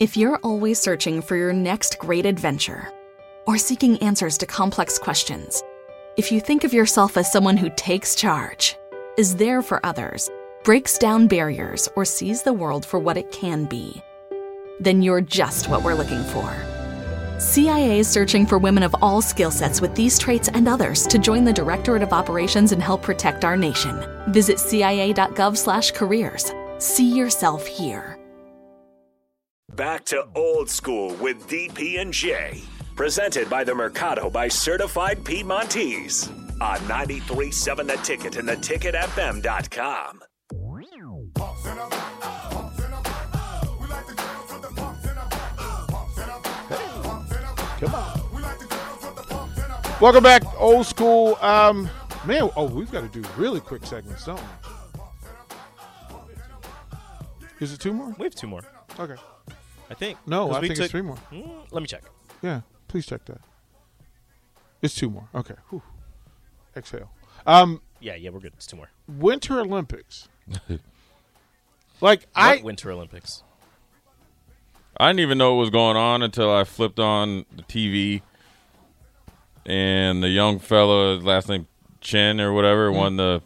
If you're always searching for your next great adventure or seeking answers to complex questions, if you think of yourself as someone who takes charge, is there for others, breaks down barriers, or sees the world for what it can be, then you're just what we're looking for. CIA is searching for women of all skill sets with these traits and others to join the Directorate of Operations and help protect our nation. Visit cia.gov/careers. See yourself here. Back to old school with DP and J. Presented by the Mercado by Certified Piedmontese on 93.7 The Ticket and theticketfm.com. Come on. Welcome back, old school. Um, man, oh, we've got to do really quick segments, don't we? Is it two more? We have two more. Okay. I think. No, 'Cause I think took- it's three more. Mm, let me check. Yeah, please check that. It's two more. Okay. Whew. Exhale. Um, Yeah, yeah, we're good. It's two more. Winter Olympics. like What I, Winter Olympics. I didn't even know what was going on until I flipped on the TV, and the young fella, last name Chen or whatever, Mm. won the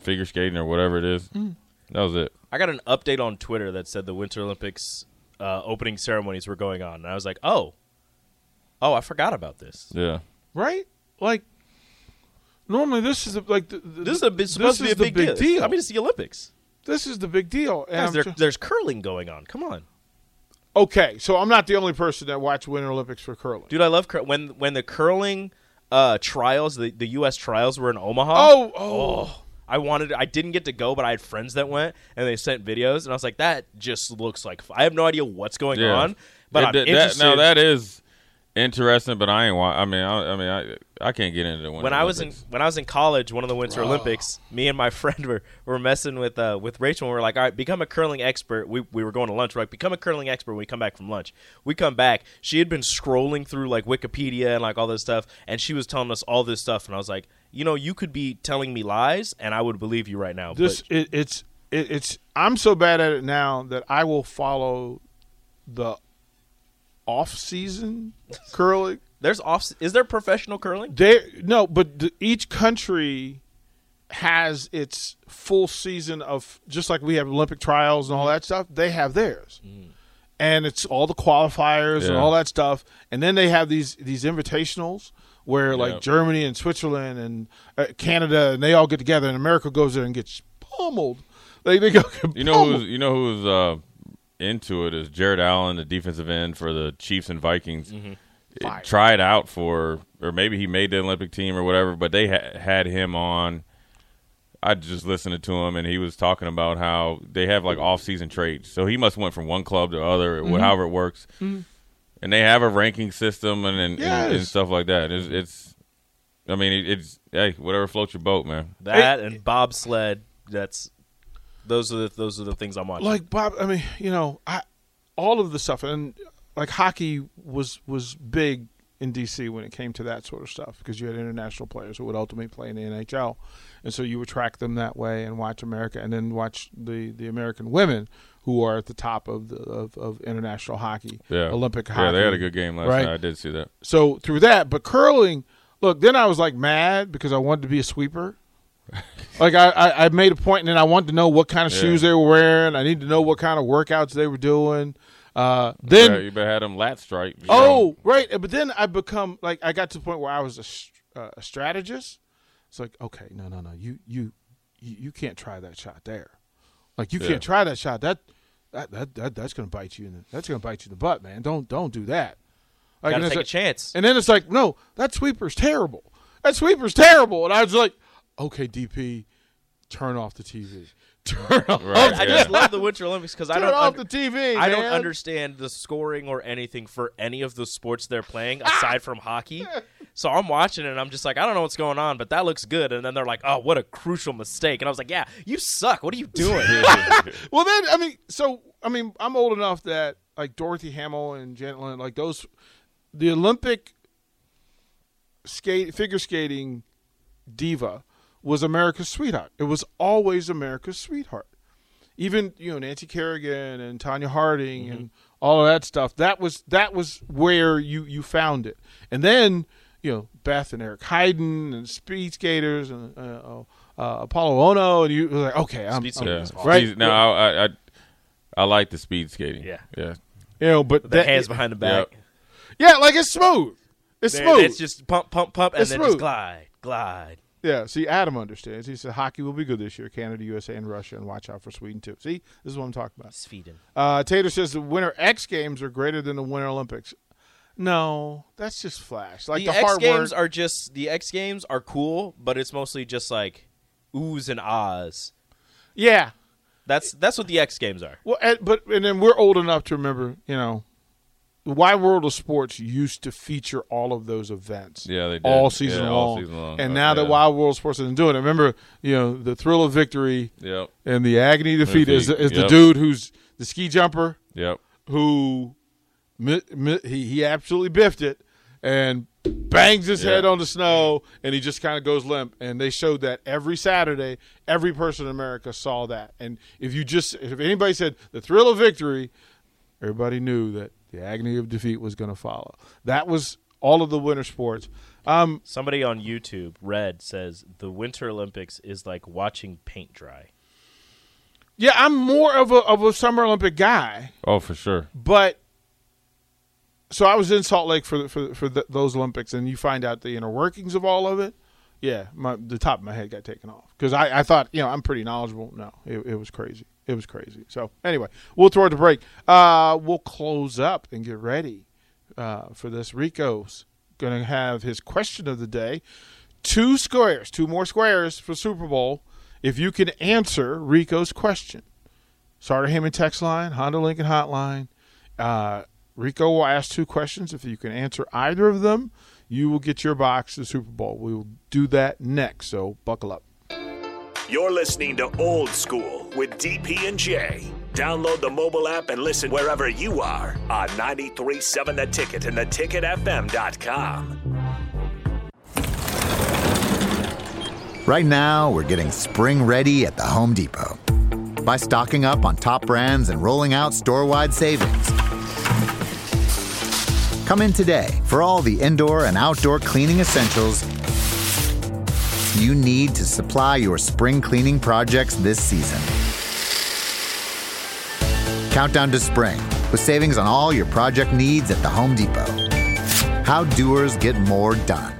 figure skating or whatever it is. That was it. I got an update on Twitter that said the Winter Olympics uh, opening ceremonies were going on, and I was like, oh, oh, I forgot about this. Yeah. right? Like normally this is a, like the, the- This is a bit, supposed to be is a big, the big deal. I mean, it's the Olympics. this is the big deal. And Guys, there, ju- there's curling going on. Come on, okay, so I'm not the only person that watched Winter Olympics for curling. dude. I love cur- when when the curling uh, trials, the, the U.S. trials were in Omaha. Oh, oh. I wanted. I didn't get to go, but I had friends that went, and they sent videos, and I was like, "That just looks like." I have no idea what's going Yeah. on, but It- I'm that- interested. now that is interesting, but I ain't want. I mean, I, I mean, I I can't get into the Winter when I was in when I was in college, one of the Winter Olympics, me and my friend were, were messing with uh, with Rachel. and We were like, "All right, become a curling expert." We we were going to lunch. We're like, "Become a curling expert." When we come back from lunch, we come back. She had been scrolling through like Wikipedia and like all this stuff, and she was telling us all this stuff. And I was like, "You know, you could be telling me lies, and I would believe you right now." This but it, it's it, it's I'm so bad at it now that I will follow the off season curling. there's off. Is there professional curling? There no, but the, each country has its full season of just like we have Olympic trials and all mm. that stuff. They have theirs, mm. and it's all the qualifiers and all that stuff. And then they have these these invitationals where like Germany and Switzerland and uh, Canada and they all get together, and America goes there and gets pummeled. Like they go, get You know pummeled. who's you know who's uh, into it is Jared Allen, the defensive end for the Chiefs and Vikings. Mm-hmm. It tried out for, or maybe he made the Olympic team or whatever. But they ha- had him on. I just listened to him, and he was talking about how they have like off-season trades. So he must went from one club to other, Mm-hmm. or however it works. And they have a ranking system and and, and, and stuff like that. It's, it's I mean, it, it's hey, whatever floats your boat, man. That and bobsled. That's those are the those are the things I'm watching. like Bob. I mean, you know, I all of the stuff and like hockey was was big in DC when it came to that sort of stuff because you had international players who would ultimately play in the NHL, and so you would track them that way and watch America and then watch the the American women who are at the top of the of, of international hockey, Yeah, Olympic hockey. Yeah, they had a good game last right? night. I did see that. So through that, but curling, look, then I was like mad because I wanted to be a sweeper. like I, I, I made a point, and then I wanted to know what kind of Yeah. shoes they were wearing. I need to know what kind of workouts they were doing. Uh, then yeah, you better had them lat stripe. you oh know. right, but then I become like I got to the point where I was a, s- uh, a strategist. It's like okay, no, no, no, you you you, you can't try that shot there. Like you Yeah. can't try that shot. That that that, that that's gonna bite you in the, that's gonna bite you in the butt, man. Don't don't do that. Like, Gotta it's take a like- chance. and then it's like, no, that sweeper's terrible. That sweeper's terrible. And I was like, okay, DP, turn off the TV. Turn off, Right, I yeah. just love the Winter Olympics because I don't off under- the TV. I don't understand the scoring or anything for any of the sports they're playing aside from hockey. So I'm watching it and I'm just like, I don't know what's going on, but that looks good. And then they're like, oh, what a crucial mistake. And I was like, yeah, you suck. What are you doing? Well, then, I mean, so, I mean, I'm old enough that, like, Dorothy Hamill and Janet Lynn, like, those, the Olympic skate, figure skating diva was America's sweetheart. It was always America's sweetheart. Even, you know, Nancy Kerrigan and Tonya Harding and all of that stuff. That was that was where you you found it, and then you know Beth and Eric Heiden and speed skaters and uh, uh, Apolo Ohno, and you were like, okay, I'm, Speed I'm Yeah. skating. right. now No, I, I I like the speed skating. Yeah. Yeah. you know, but The that, hands behind the back. yeah, like it's smooth. It's There- smooth. It's just pump, pump, pump, and It's then smooth. just glide, glide. Yeah, see, Adam understands. He said hockey will be good this year. Canada, USA, and Russia, and watch out for Sweden too. See, this is what I'm talking about. Sweden. Uh, Tater says the Winter X Games are greater than the Winter Olympics. No, that's just flash. Like the, the, X Games work. are just the X Games are cool, but it's mostly just like oohs and ahs. yeah. That's that's what the X Games are. Well, and, but and then we're old enough to remember. You know, the Wide World of Sports used to feature all of those events. Yeah, they did. all season Yeah, long. all season long. And Uh, now that yeah. Wild World of Sports isn't doing it, remember, you know, the thrill of victory Yep. and the agony of defeat is, is the dude who's the ski jumper Yep. who mi- mi- he he absolutely biffed it and bangs his Yeah. head on the snow and he just kind of goes limp and they showed that every Saturday every person in America saw that and if you just if anybody said the thrill of victory everybody knew that the agony of defeat was going to follow that was all of the winter sports um Somebody on YouTube, Red, says the Winter Olympics is like watching paint dry. yeah I'm more of a of a summer olympic guy Oh, for sure. but so I was in Salt Lake for for for the, those Olympics, and you find out the inner workings of all of it. Yeah, my the top of my head got taken off because I, I thought you know I'm pretty knowledgeable. No, it, it was crazy. It was crazy. So anyway, we'll throw it to break. Uh, we'll close up and get ready uh, for this. Rico's going to have his question of the day. Two squares, two more squares for Super Bowl. If you can answer Rico's question, Sartor Hamann text line, Honda Lincoln hotline. Uh, Rico will ask two questions. If you can answer either of them, you will get your box to Super Bowl. We will do that next, so buckle up. You're listening to Old School with DP and J. Download the mobile app and listen wherever you are on 937 The Ticket and theticketfm.com. Right now, we're getting spring ready at the Home Depot by stocking up on top brands and rolling out store wide savings. Come in today for all the indoor and outdoor cleaning essentials you need to supply your spring cleaning projects this season. Countdown to spring with savings on all your project needs at the Home Depot. How doers get more done.